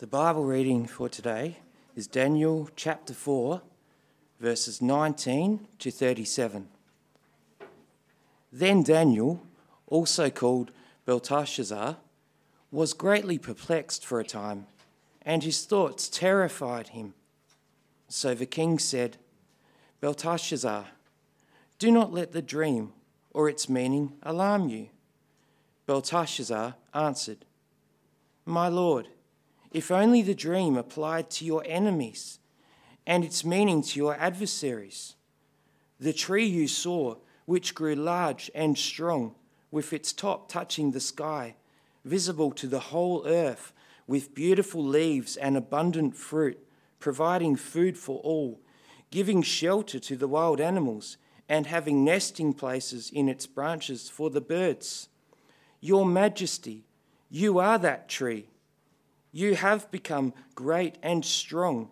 The Bible reading for today is Daniel chapter 4, verses 19 to 37. Then Daniel, also called Belteshazzar, was greatly perplexed for a time, and his thoughts terrified him. So the king said, Belteshazzar, do not let the dream or its meaning alarm you. Belteshazzar answered, My lord, if only the dream applied to your enemies and its meaning to your adversaries. The tree you saw, which grew large and strong, with its top touching the sky, visible to the whole earth, with beautiful leaves and abundant fruit, providing food for all, giving shelter to the wild animals, and having nesting places in its branches for the birds. Your Majesty, you are that tree. You have become great and strong.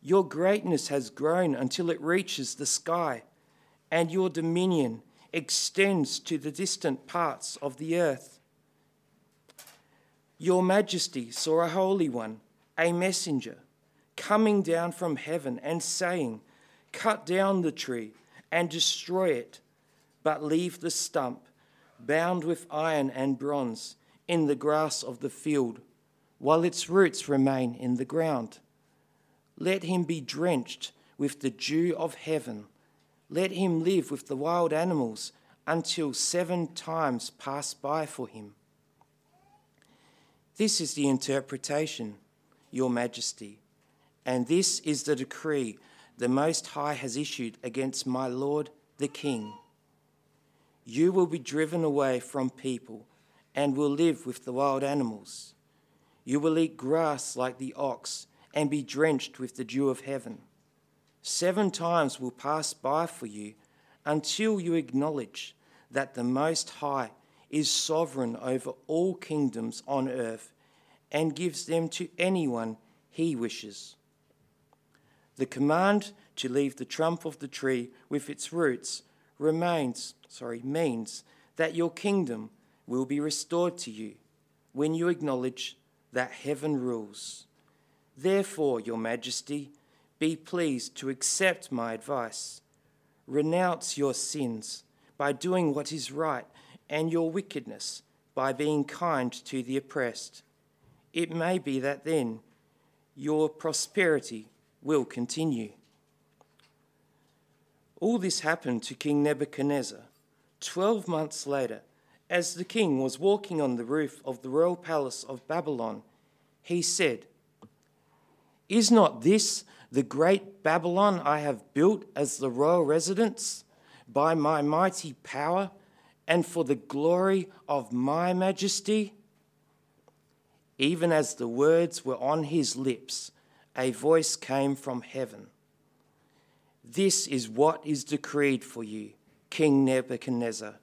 Your greatness has grown until it reaches the sky, and your dominion extends to the distant parts of the earth. Your Majesty saw a holy one, a messenger, coming down from heaven and saying, Cut down the tree and destroy it, but leave the stump, bound with iron and bronze, in the grass of the field, while its roots remain in the ground. Let him be drenched with the dew of heaven. Let him live with the wild animals until seven times pass by for him. This is the interpretation, Your Majesty, and this is the decree the Most High has issued against my Lord the King. You will be driven away from people and will live with the wild animals. You will eat grass like the ox and be drenched with the dew of heaven. Seven times will pass by for you until you acknowledge that the Most High is sovereign over all kingdoms on earth and gives them to anyone he wishes. The command to leave the trunk of the tree with its roots remains, sorry, means that your kingdom will be restored to you when you acknowledge that heaven rules. Therefore, your majesty, be pleased to accept my advice. Renounce your sins by doing what is right and your wickedness by being kind to the oppressed. It may be that then your prosperity will continue. All this happened to King Nebuchadnezzar twelve months later. As the king was walking on the roof of the royal palace of Babylon, he said, Is not this the great Babylon I have built as the royal residence by my mighty power and for the glory of my majesty? Even as the words were on his lips, a voice came from heaven. This is what is decreed for you, King Nebuchadnezzar.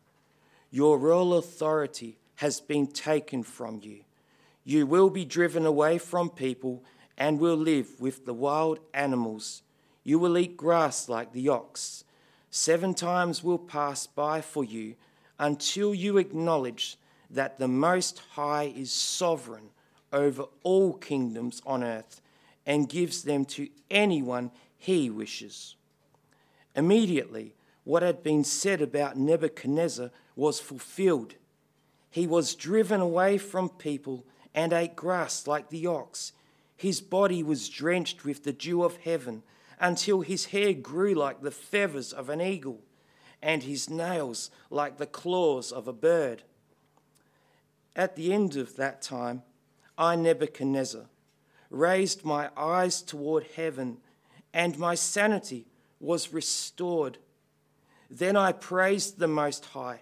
Your royal authority has been taken from you. You will be driven away from people and will live with the wild animals. You will eat grass like the ox. Seven times will pass by for you until you acknowledge that the Most High is sovereign over all kingdoms on earth and gives them to anyone he wishes. Immediately, what had been said about Nebuchadnezzar was fulfilled. He was driven away from people and ate grass like the ox. His body was drenched with the dew of heaven until his hair grew like the feathers of an eagle and his nails like the claws of a bird. At the end of that time, I, Nebuchadnezzar, raised my eyes toward heaven, and my sanity was restored. Then I praised the Most High.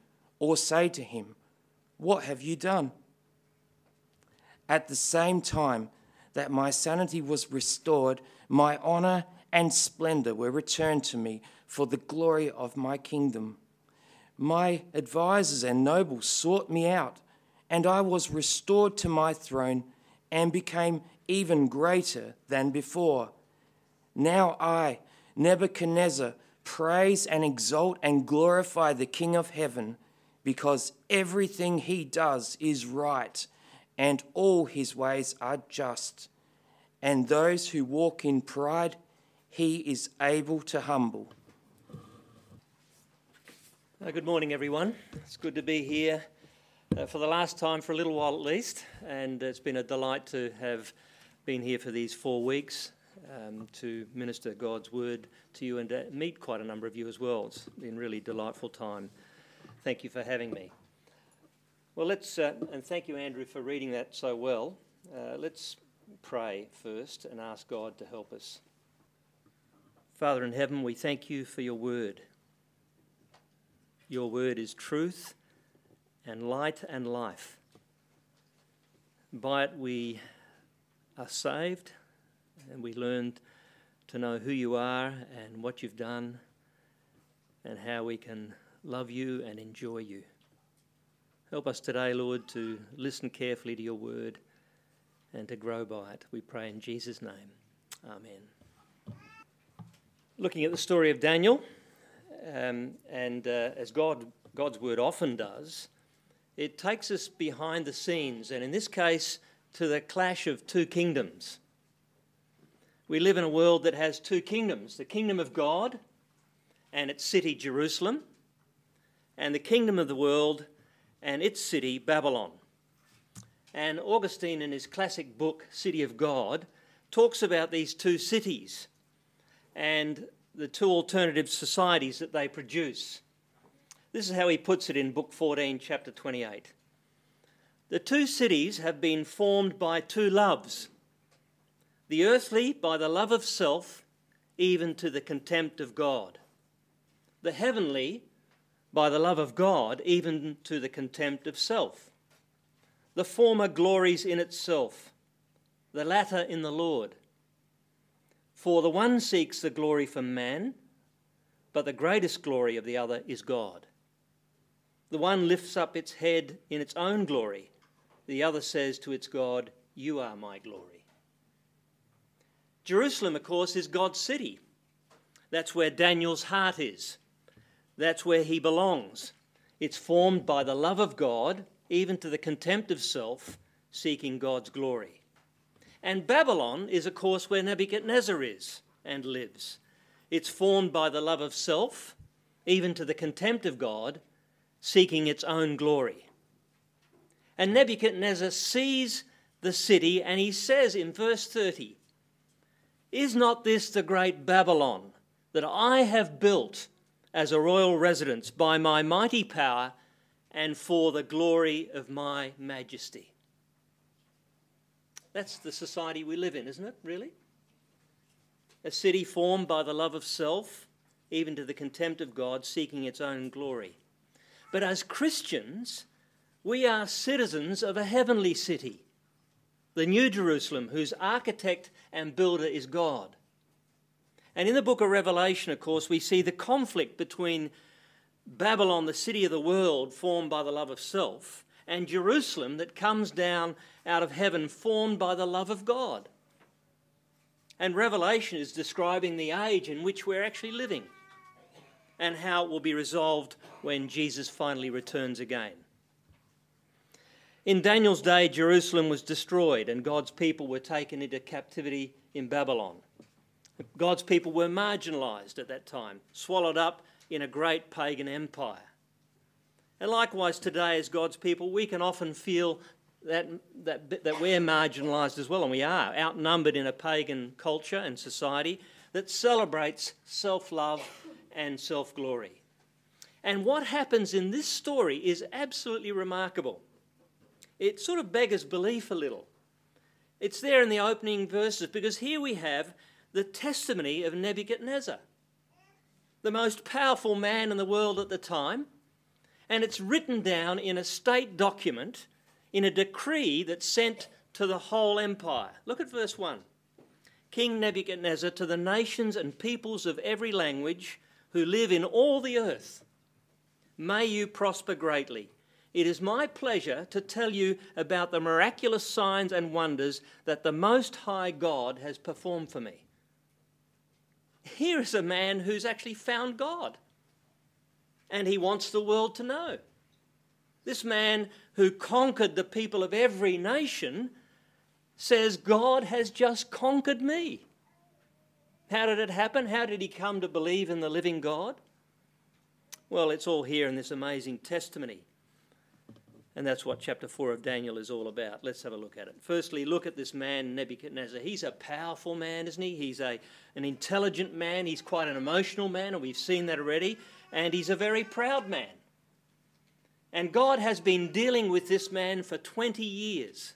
or say to him, What have you done? At the same time, that my sanity was restored, my honor and splendor were returned to me for the glory of my kingdom. My advisers and nobles sought me out, and I was restored to my throne and became even greater than before. Now I, Nebuchadnezzar, praise and exalt and glorify the King of heaven, because everything he does is right and all his ways are just. And those who walk in pride, he is able to humble. Uh, good morning, everyone. It's good to be here uh, for the last time, for a little while at least, and it's been a delight to have been here for these four weeks um, to minister God's word to you and to meet quite a number of you as well. It's been really delightful time. Thank you for having me. Well, let's, uh, and thank you, Andrew, for reading that so well. Uh, let's pray first and ask God to help us. Father in heaven, we thank you for your word. Your word is truth and light and life. By it, we are saved and we learn to know who you are and what you've done and how we can love you and enjoy you. Help us today, Lord, to listen carefully to your word and to grow by it. We pray in Jesus' name. Amen. Looking at the story of Daniel, um, and uh, as God, God's word often does, it takes us behind the scenes, and in this case, to the clash of two kingdoms. We live in a world that has two kingdoms the kingdom of God and its city, Jerusalem, and the kingdom of the world and its city, Babylon. And Augustine, in his classic book, City of God, talks about these two cities and the two alternative societies that they produce. This is how he puts it in Book 14, Chapter 28. The two cities have been formed by two loves the earthly by the love of self, even to the contempt of God, the heavenly by the love of God, even to the contempt of self. The former glories in itself, the latter in the Lord. For the one seeks the glory from man, but the greatest glory of the other is God. The one lifts up its head in its own glory, the other says to its God, You are my glory. Jerusalem, of course, is God's city. That's where Daniel's heart is. That's where he belongs. It's formed by the love of God, even to the contempt of self, seeking God's glory. And Babylon is, of course, where Nebuchadnezzar is and lives. It's formed by the love of self, even to the contempt of God, seeking its own glory. And Nebuchadnezzar sees the city and he says in verse 30 Is not this the great Babylon that I have built as a royal residence by my mighty power and for the glory of my majesty. That's the society we live in, isn't it, really? A city formed by the love of self, even to the contempt of God, seeking its own glory. But as Christians, we are citizens of a heavenly city, the New Jerusalem, whose architect and builder is God. And in the book of Revelation, of course, we see the conflict between Babylon, the city of the world, formed by the love of self, and Jerusalem, that comes down out of heaven, formed by the love of God. And Revelation is describing the age in which we're actually living and how it will be resolved when Jesus finally returns again. In Daniel's day, Jerusalem was destroyed and God's people were taken into captivity in Babylon. God's people were marginalised at that time, swallowed up in a great pagan empire. And likewise, today, as God's people, we can often feel that, that, that we're marginalised as well, and we are, outnumbered in a pagan culture and society that celebrates self love and self glory. And what happens in this story is absolutely remarkable. It sort of beggars belief a little. It's there in the opening verses because here we have the testimony of Nebuchadnezzar, the most powerful man in the world at the time. And it's written down in a state document, in a decree that's sent to the whole empire. Look at verse 1. King Nebuchadnezzar to the nations and peoples of every language who live in all the earth. May you prosper greatly. It is my pleasure to tell you about the miraculous signs and wonders that the Most High God has performed for me. Here is a man who's actually found God, and he wants the world to know. This man who conquered the people of every nation says, God has just conquered me. How did it happen? How did he come to believe in the living God? Well, it's all here in this amazing testimony. And that's what chapter 4 of Daniel is all about. Let's have a look at it. Firstly, look at this man, Nebuchadnezzar. He's a powerful man, isn't he? He's a, an intelligent man. He's quite an emotional man, and we've seen that already. And he's a very proud man. And God has been dealing with this man for 20 years.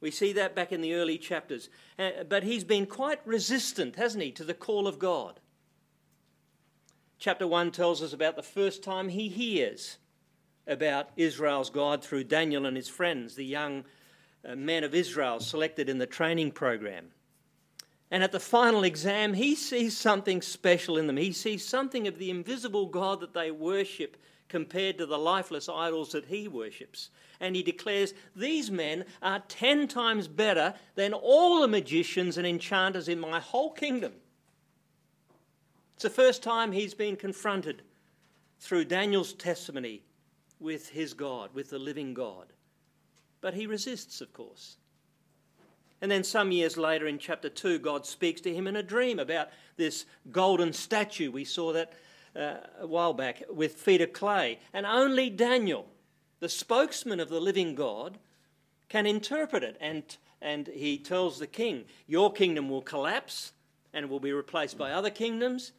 We see that back in the early chapters. Uh, but he's been quite resistant, hasn't he, to the call of God. Chapter 1 tells us about the first time he hears about Israel's God through Daniel and his friends, the young uh, men of Israel selected in the training program. And at the final exam, he sees something special in them. He sees something of the invisible God that they worship compared to the lifeless idols that he worships. And he declares, These men are ten times better than all the magicians and enchanters in my whole kingdom. It's the first time he's been confronted through Daniel's testimony with his God, with the living God. But he resists, of course. And then some years later in chapter 2, God speaks to him in a dream about this golden statue. We saw that uh, a while back with feet of clay. And only Daniel, the spokesman of the living God, can interpret it. And, and he tells the king, Your kingdom will collapse and will be replaced by other kingdoms,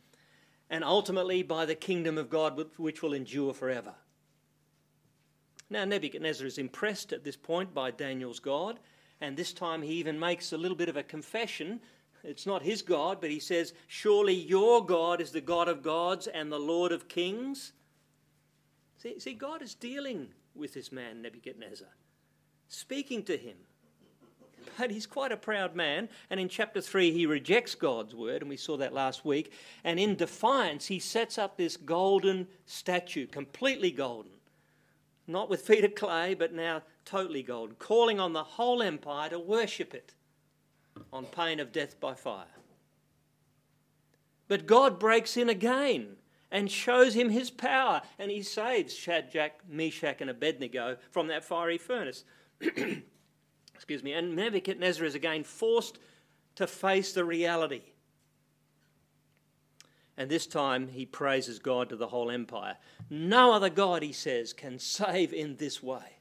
and ultimately by the kingdom of God, which will endure forever. Now, Nebuchadnezzar is impressed at this point by Daniel's God, and this time he even makes a little bit of a confession. It's not his God, but he says, Surely your God is the God of gods and the Lord of kings. See, see God is dealing with this man, Nebuchadnezzar, speaking to him. But he's quite a proud man, and in chapter 3, he rejects God's word, and we saw that last week. And in defiance, he sets up this golden statue, completely golden not with feet of clay, but now totally gold, calling on the whole empire to worship it on pain of death by fire. But God breaks in again and shows him his power, and he saves Shadrach, Meshach, and Abednego from that fiery furnace. Excuse me. And Nebuchadnezzar is again forced to face the reality and this time he praises God to the whole empire. No other God, he says, can save in this way.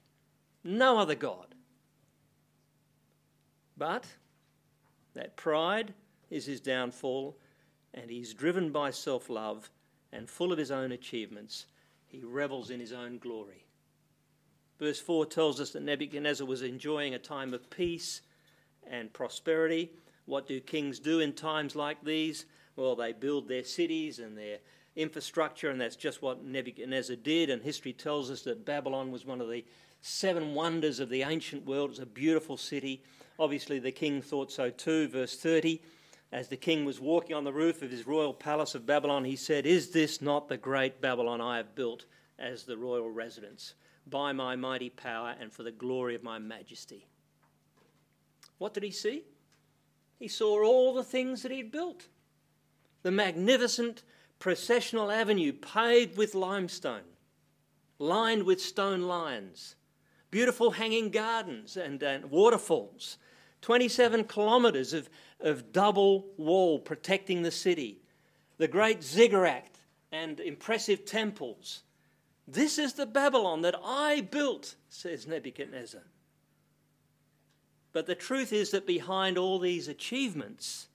No other God. But that pride is his downfall, and he's driven by self love and full of his own achievements. He revels in his own glory. Verse 4 tells us that Nebuchadnezzar was enjoying a time of peace and prosperity. What do kings do in times like these? Well, they build their cities and their infrastructure, and that's just what Nebuchadnezzar did. And history tells us that Babylon was one of the seven wonders of the ancient world. It's a beautiful city. Obviously, the king thought so too. Verse 30 As the king was walking on the roof of his royal palace of Babylon, he said, Is this not the great Babylon I have built as the royal residence, by my mighty power and for the glory of my majesty? What did he see? He saw all the things that he'd built the magnificent processional avenue paved with limestone, lined with stone lions, beautiful hanging gardens and, and waterfalls, 27 kilometres of, of double wall protecting the city, the great ziggurat and impressive temples. This is the Babylon that I built, says Nebuchadnezzar. But the truth is that behind all these achievements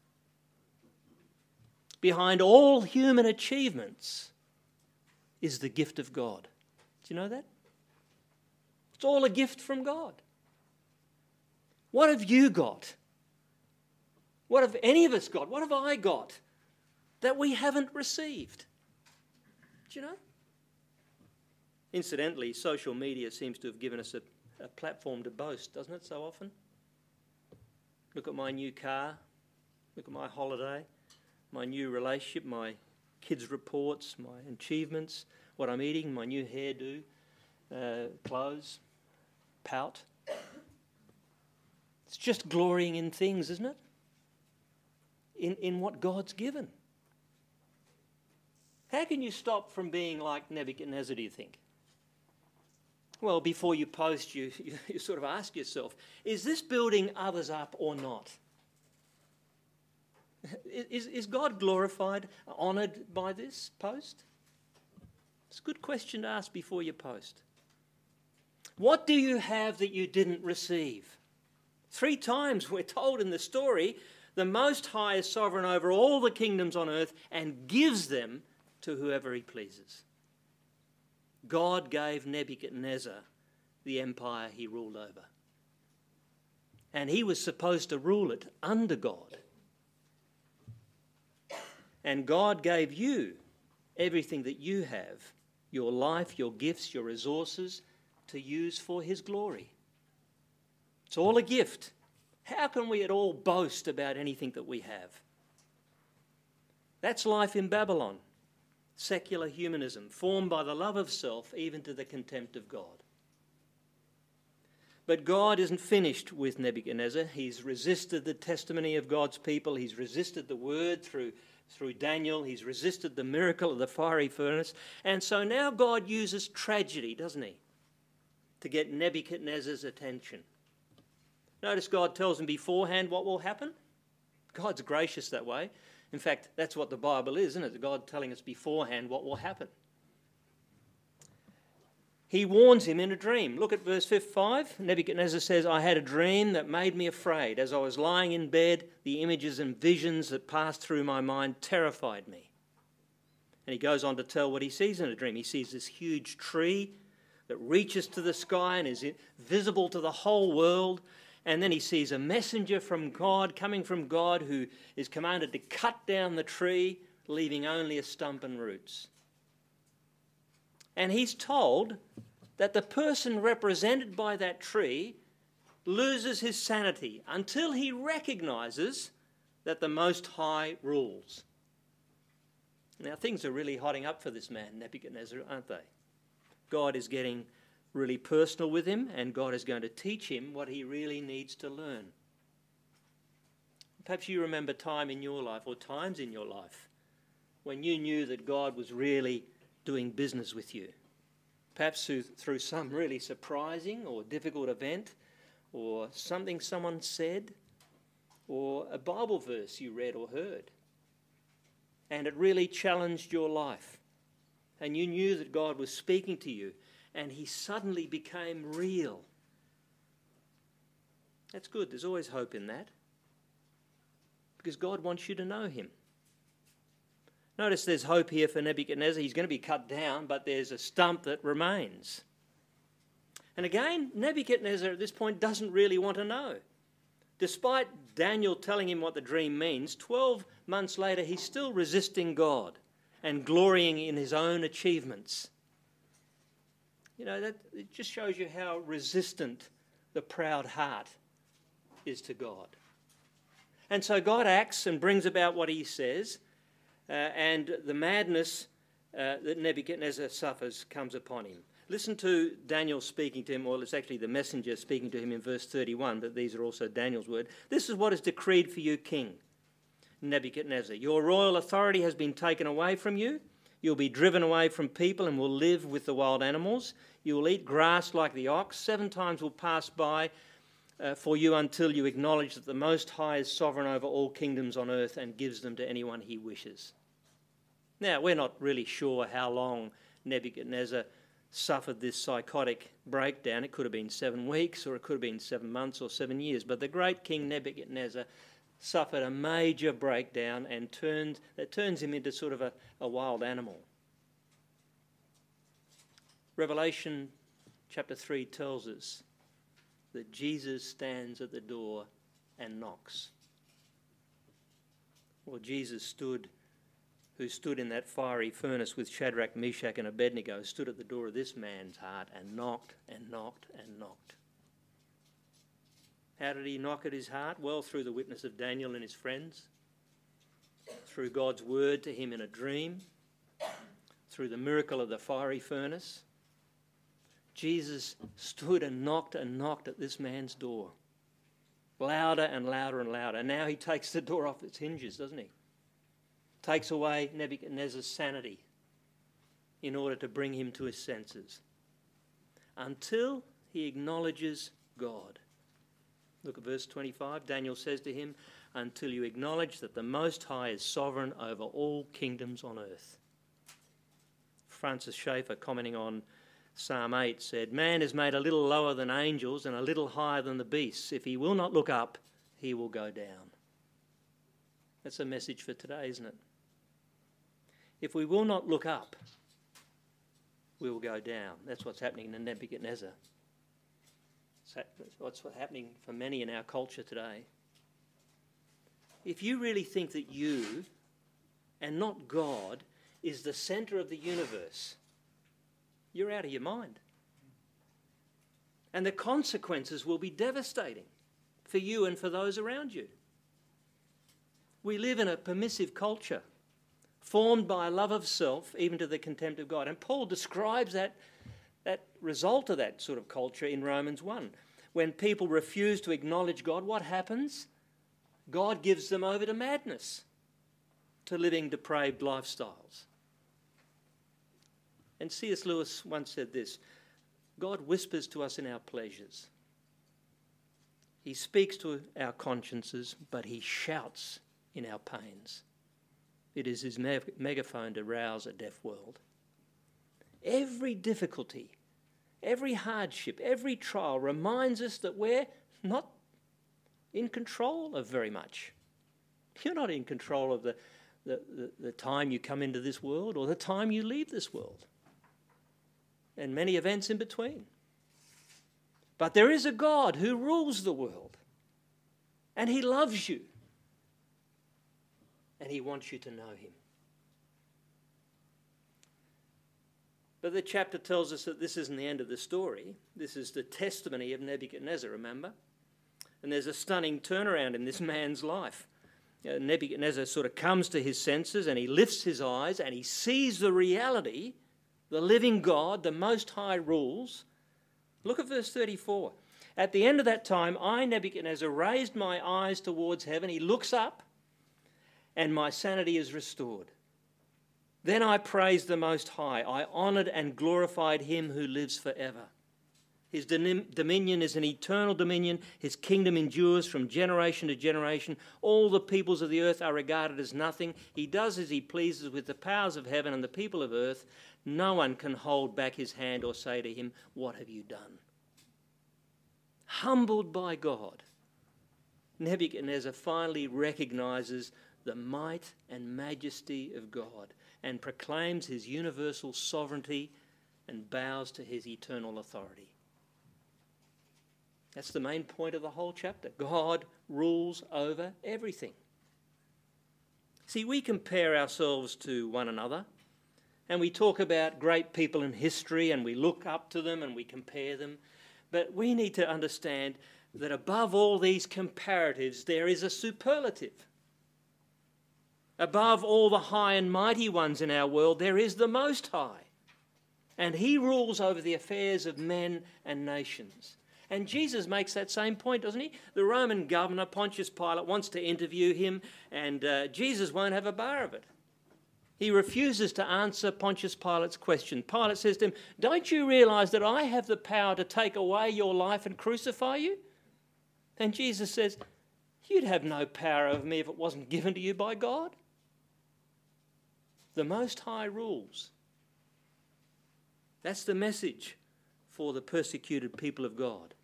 behind all human achievements is the gift of God. Do you know that? It's all a gift from God. What have you got? What have any of us got? What have I got that we haven't received? Do you know? Incidentally, social media seems to have given us a, a platform to boast, doesn't it, so often? Look at my new car, look at my holiday, my new relationship, my kids' reports, my achievements, what I'm eating, my new hairdo, uh, clothes, pout. It's just glorying in things, isn't it? In, in what God's given. How can you stop from being like Nebuchadnezzar, do you think? Well, before you post, you, you, you sort of ask yourself is this building others up or not? Is, is God glorified, honoured by this post? It's a good question to ask before you post. What do you have that you didn't receive? Three times we're told in the story the Most High is sovereign over all the kingdoms on earth and gives them to whoever he pleases. God gave Nebuchadnezzar the empire he ruled over. And he was supposed to rule it under God. And God gave you everything that you have your life, your gifts, your resources to use for his glory. It's all a gift. How can we at all boast about anything that we have? That's life in Babylon secular humanism, formed by the love of self, even to the contempt of God. But God isn't finished with Nebuchadnezzar. He's resisted the testimony of God's people. He's resisted the word through, through Daniel. He's resisted the miracle of the fiery furnace. And so now God uses tragedy, doesn't he, to get Nebuchadnezzar's attention. Notice God tells him beforehand what will happen. God's gracious that way. In fact, that's what the Bible is, isn't it? God telling us beforehand what will happen. He warns him in a dream. Look at verse 5. Nebuchadnezzar says, I had a dream that made me afraid. As I was lying in bed, the images and visions that passed through my mind terrified me. And he goes on to tell what he sees in a dream. He sees this huge tree that reaches to the sky and is visible to the whole world. And then he sees a messenger from God, coming from God, who is commanded to cut down the tree, leaving only a stump and roots. And he's told that the person represented by that tree loses his sanity until he recognizes that the Most High rules. Now, things are really hotting up for this man, Nebuchadnezzar, aren't they? God is getting really personal with him, and God is going to teach him what he really needs to learn. Perhaps you remember time in your life, or times in your life, when you knew that God was really doing business with you. Perhaps through, some really surprising or difficult event, or something someone said, or a Bible verse you read or heard. And it really challenged your life. And you knew that God was speaking to you and he suddenly became real. That's good. There's always hope in that. Because God wants you to know him. Notice there's hope here for Nebuchadnezzar. He's going to be cut down, but there's a stump that remains. And again, Nebuchadnezzar at this point doesn't really want to know. Despite Daniel telling him what the dream means, 12 months later, he's still resisting God and glorying in his own achievements. You know, that it just shows you how resistant the proud heart is to God. And so God acts and brings about what he says, uh, and the madness uh, that Nebuchadnezzar suffers comes upon him. Listen to Daniel speaking to him, well, it's actually the messenger speaking to him in verse 31, but these are also Daniel's words. This is what is decreed for you, King Nebuchadnezzar. Your royal authority has been taken away from you You'll be driven away from people and will live with the wild animals. You will eat grass like the ox. Seven times will pass by uh, for you until you acknowledge that the Most High is sovereign over all kingdoms on earth and gives them to anyone he wishes. Now, we're not really sure how long Nebuchadnezzar suffered this psychotic breakdown. It could have been seven weeks, or it could have been seven months, or seven years. But the great king Nebuchadnezzar suffered a major breakdown and turned, that turns him into sort of a, a wild animal. Revelation chapter 3 tells us that Jesus stands at the door and knocks. Well, Jesus stood, who stood in that fiery furnace with Shadrach, Meshach, and Abednego, stood at the door of this man's heart and knocked and knocked and knocked. How did he knock at his heart? Well, through the witness of Daniel and his friends, through God's word to him in a dream, through the miracle of the fiery furnace. Jesus stood and knocked and knocked at this man's door. Louder and louder and louder. And now he takes the door off its hinges, doesn't he? Takes away Nebuchadnezzar's sanity in order to bring him to his senses. Until he acknowledges God. Look at verse 25. Daniel says to him, Until you acknowledge that the Most High is sovereign over all kingdoms on earth. Francis Schaeffer, commenting on Psalm 8, said, Man is made a little lower than angels and a little higher than the beasts. If he will not look up, he will go down. That's a message for today, isn't it? If we will not look up, we will go down. That's what's happening to Nebuchadnezzar. That's what's happening for many in our culture today. If you really think that you and not God is the center of the universe, you're out of your mind. And the consequences will be devastating for you and for those around you. We live in a permissive culture formed by a love of self, even to the contempt of God. And Paul describes that, that result of that sort of culture in Romans 1. When people refuse to acknowledge God, what happens? God gives them over to madness, to living depraved lifestyles. And C.S. Lewis once said this God whispers to us in our pleasures. He speaks to our consciences, but he shouts in our pains. It is his megaphone to rouse a deaf world. Every difficulty, every hardship, every trial reminds us that we're not in control of very much. You're not in control of the, the, the, the time you come into this world or the time you leave this world and many events in between. But there is a God who rules the world, and He loves you, and He wants you to know Him. But the chapter tells us that this isn't the end of the story. This is the testimony of Nebuchadnezzar, remember? And there's a stunning turnaround in this man's life. Uh, Nebuchadnezzar sort of comes to his senses and he lifts his eyes and he sees the reality the living God, the Most High rules. Look at verse 34. At the end of that time, I, Nebuchadnezzar, raised my eyes towards heaven. He looks up, and my sanity is restored. Then I praised the Most High. I honoured and glorified him who lives forever. His dominion is an eternal dominion. His kingdom endures from generation to generation. All the peoples of the earth are regarded as nothing. He does as he pleases with the powers of heaven and the people of earth. No one can hold back his hand or say to him, What have you done? Humbled by God, Nebuchadnezzar finally recognizes the might and majesty of God and proclaims his universal sovereignty and bows to his eternal authority. That's the main point of the whole chapter. God rules over everything. See, we compare ourselves to one another and we talk about great people in history and we look up to them and we compare them. But we need to understand that above all these comparatives, there is a superlative. Above all the high and mighty ones in our world, there is the Most High. And He rules over the affairs of men and nations. And Jesus makes that same point, doesn't he? The Roman governor, Pontius Pilate, wants to interview him, and uh, Jesus won't have a bar of it. He refuses to answer Pontius Pilate's question. Pilate says to him, Don't you realize that I have the power to take away your life and crucify you? And Jesus says, You'd have no power over me if it wasn't given to you by God. The Most High rules. That's the message for the persecuted people of God.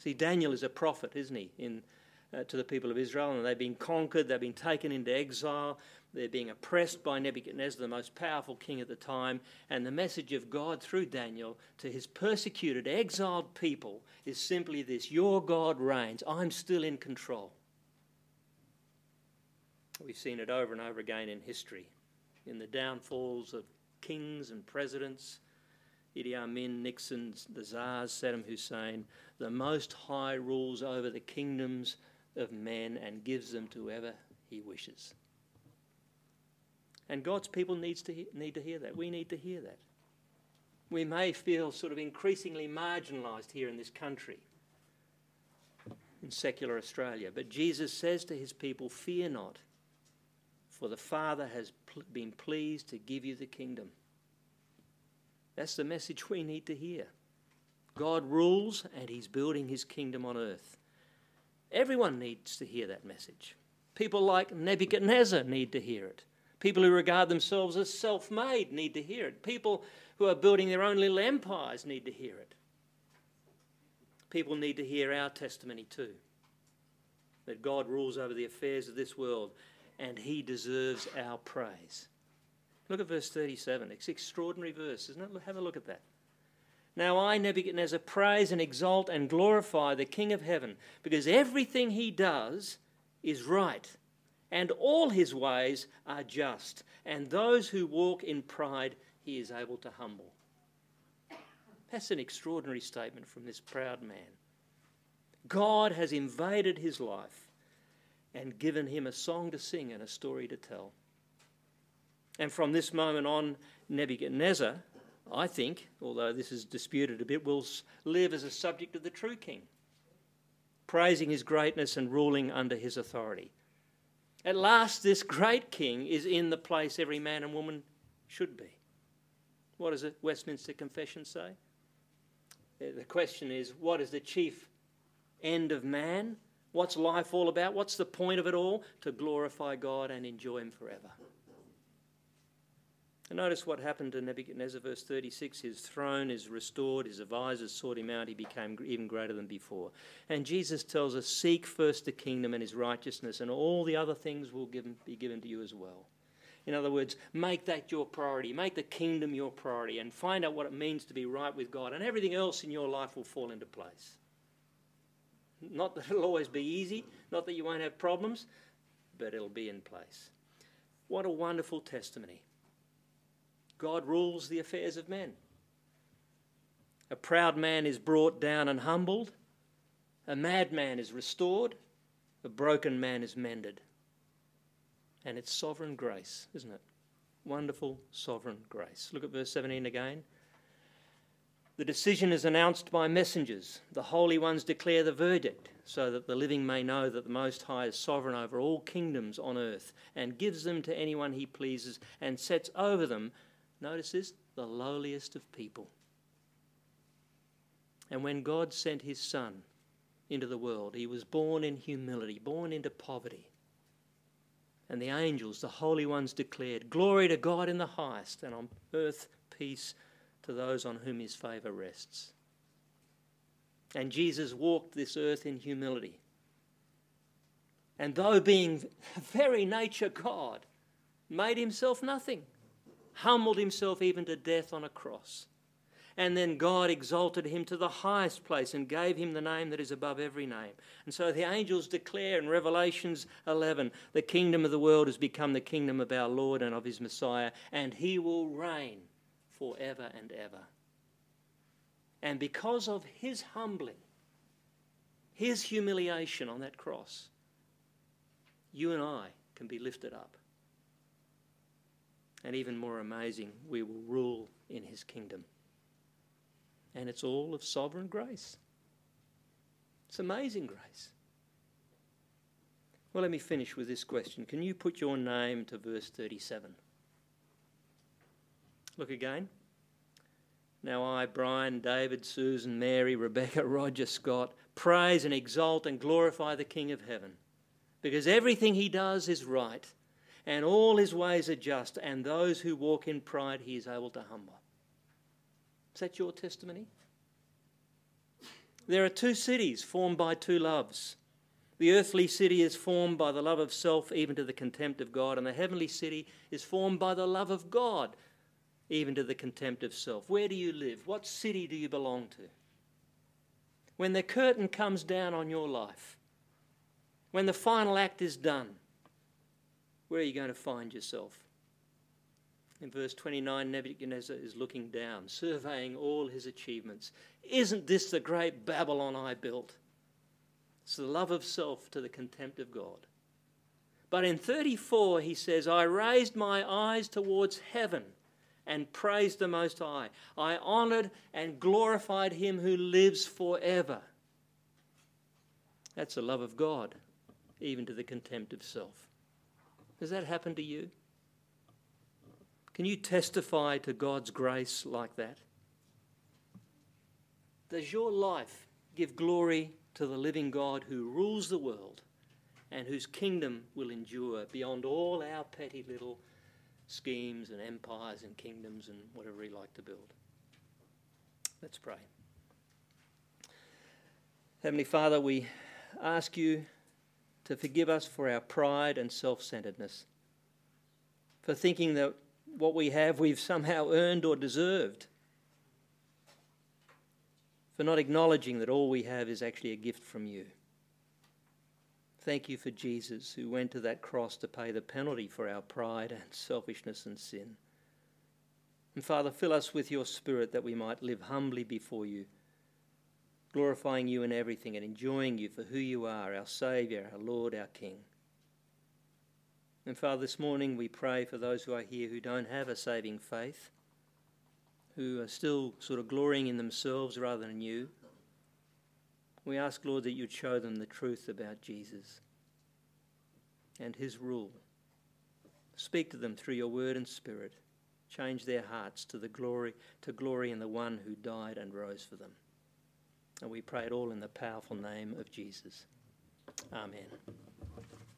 See, Daniel is a prophet, isn't he, in, uh, to the people of Israel, and they've been conquered, they've been taken into exile, they're being oppressed by Nebuchadnezzar, the most powerful king at the time, and the message of God through Daniel to his persecuted, exiled people is simply this Your God reigns, I'm still in control. We've seen it over and over again in history, in the downfalls of kings and presidents Idi Amin, Nixon, the Tsars, Saddam Hussein, the Most High rules over the kingdoms of men and gives them to whoever he wishes. And God's people needs to he- need to hear that. We need to hear that. We may feel sort of increasingly marginalised here in this country, in secular Australia. But Jesus says to his people, Fear not, for the Father has pl- been pleased to give you the kingdom. That's the message we need to hear. God rules and he's building his kingdom on earth. Everyone needs to hear that message. People like Nebuchadnezzar need to hear it. People who regard themselves as self made need to hear it. People who are building their own little empires need to hear it. People need to hear our testimony too that God rules over the affairs of this world and he deserves our praise. Look at verse 37. It's extraordinary verse, isn't it? Have a look at that. Now I, Nebuchadnezzar, praise and exalt and glorify the King of heaven, because everything he does is right, and all his ways are just, and those who walk in pride he is able to humble. That's an extraordinary statement from this proud man. God has invaded his life and given him a song to sing and a story to tell. And from this moment on, Nebuchadnezzar, I think, although this is disputed a bit, will live as a subject of the true king, praising his greatness and ruling under his authority. At last, this great king is in the place every man and woman should be. What does the Westminster Confession say? Uh, the question is what is the chief end of man? What's life all about? What's the point of it all? To glorify God and enjoy Him forever. And notice what happened to Nebuchadnezzar, verse 36. His throne is restored, his advisors sought him out, he became even greater than before. And Jesus tells us seek first the kingdom and his righteousness, and all the other things will given, be given to you as well. In other words, make that your priority, make the kingdom your priority, and find out what it means to be right with God, and everything else in your life will fall into place. Not that it'll always be easy, not that you won't have problems, but it'll be in place. What a wonderful testimony. God rules the affairs of men. A proud man is brought down and humbled. A madman is restored. A broken man is mended. And it's sovereign grace, isn't it? Wonderful sovereign grace. Look at verse 17 again. The decision is announced by messengers. The holy ones declare the verdict, so that the living may know that the Most High is sovereign over all kingdoms on earth, and gives them to anyone he pleases, and sets over them Notice this the lowliest of people. And when God sent his Son into the world, he was born in humility, born into poverty. And the angels, the holy ones, declared, Glory to God in the highest, and on earth peace to those on whom his favour rests. And Jesus walked this earth in humility. And though being very nature God, made himself nothing humbled himself even to death on a cross. And then God exalted him to the highest place and gave him the name that is above every name. And so the angels declare in Revelations 11 the kingdom of the world has become the kingdom of our Lord and of his Messiah, and he will reign forever and ever. And because of his humbling, his humiliation on that cross, you and I can be lifted up. And even more amazing, we will rule in his kingdom. And it's all of sovereign grace. It's amazing grace. Well, let me finish with this question. Can you put your name to verse 37? Look again. Now, I, Brian, David, Susan, Mary, Rebecca, Roger, Scott, praise and exalt and glorify the King of heaven because everything he does is right and all his ways are just, and those who walk in pride he is able to humble. Is that your testimony? There are two cities formed by two loves. The earthly city is formed by the love of self, even to the contempt of God, and the heavenly city is formed by the love of God, even to the contempt of self. Where do you live? What city do you belong to? When the curtain comes down on your life, when the final act is done, where are you going to find yourself? In verse 29, Nebuchadnezzar is looking down, surveying all his achievements. Isn't this the great Babylon I built? It's the love of self to the contempt of God. But in 34, he says, I raised my eyes towards heaven and praised the Most High. I honoured and glorified him who lives forever. That's the love of God, even to the contempt of self. Does that happen to you? Can you testify to God's grace like that? Does your life give glory to the living God who rules the world and whose kingdom will endure beyond all our petty little schemes and empires and kingdoms and whatever we like to build? Let's pray. Heavenly Father, we ask you to forgive us for our pride and self centeredness, for thinking that what we have we've somehow earned or deserved, for not acknowledging that all we have is actually a gift from you. Thank you for Jesus who went to that cross to pay the penalty for our pride and selfishness and sin. And Father, fill us with your Spirit that we might live humbly before you, glorifying you in everything and enjoying you for who you are, our Saviour, our Lord, our King. And Father, this morning we pray for those who are here who don't have a saving faith, who are still sort of glorying in themselves rather than you. We ask, Lord, that you'd show them the truth about Jesus and his rule. Speak to them through your word and spirit. Change their hearts to the glory to glory in the one who died and rose for them. And we pray it all in the powerful name of Jesus. Amen.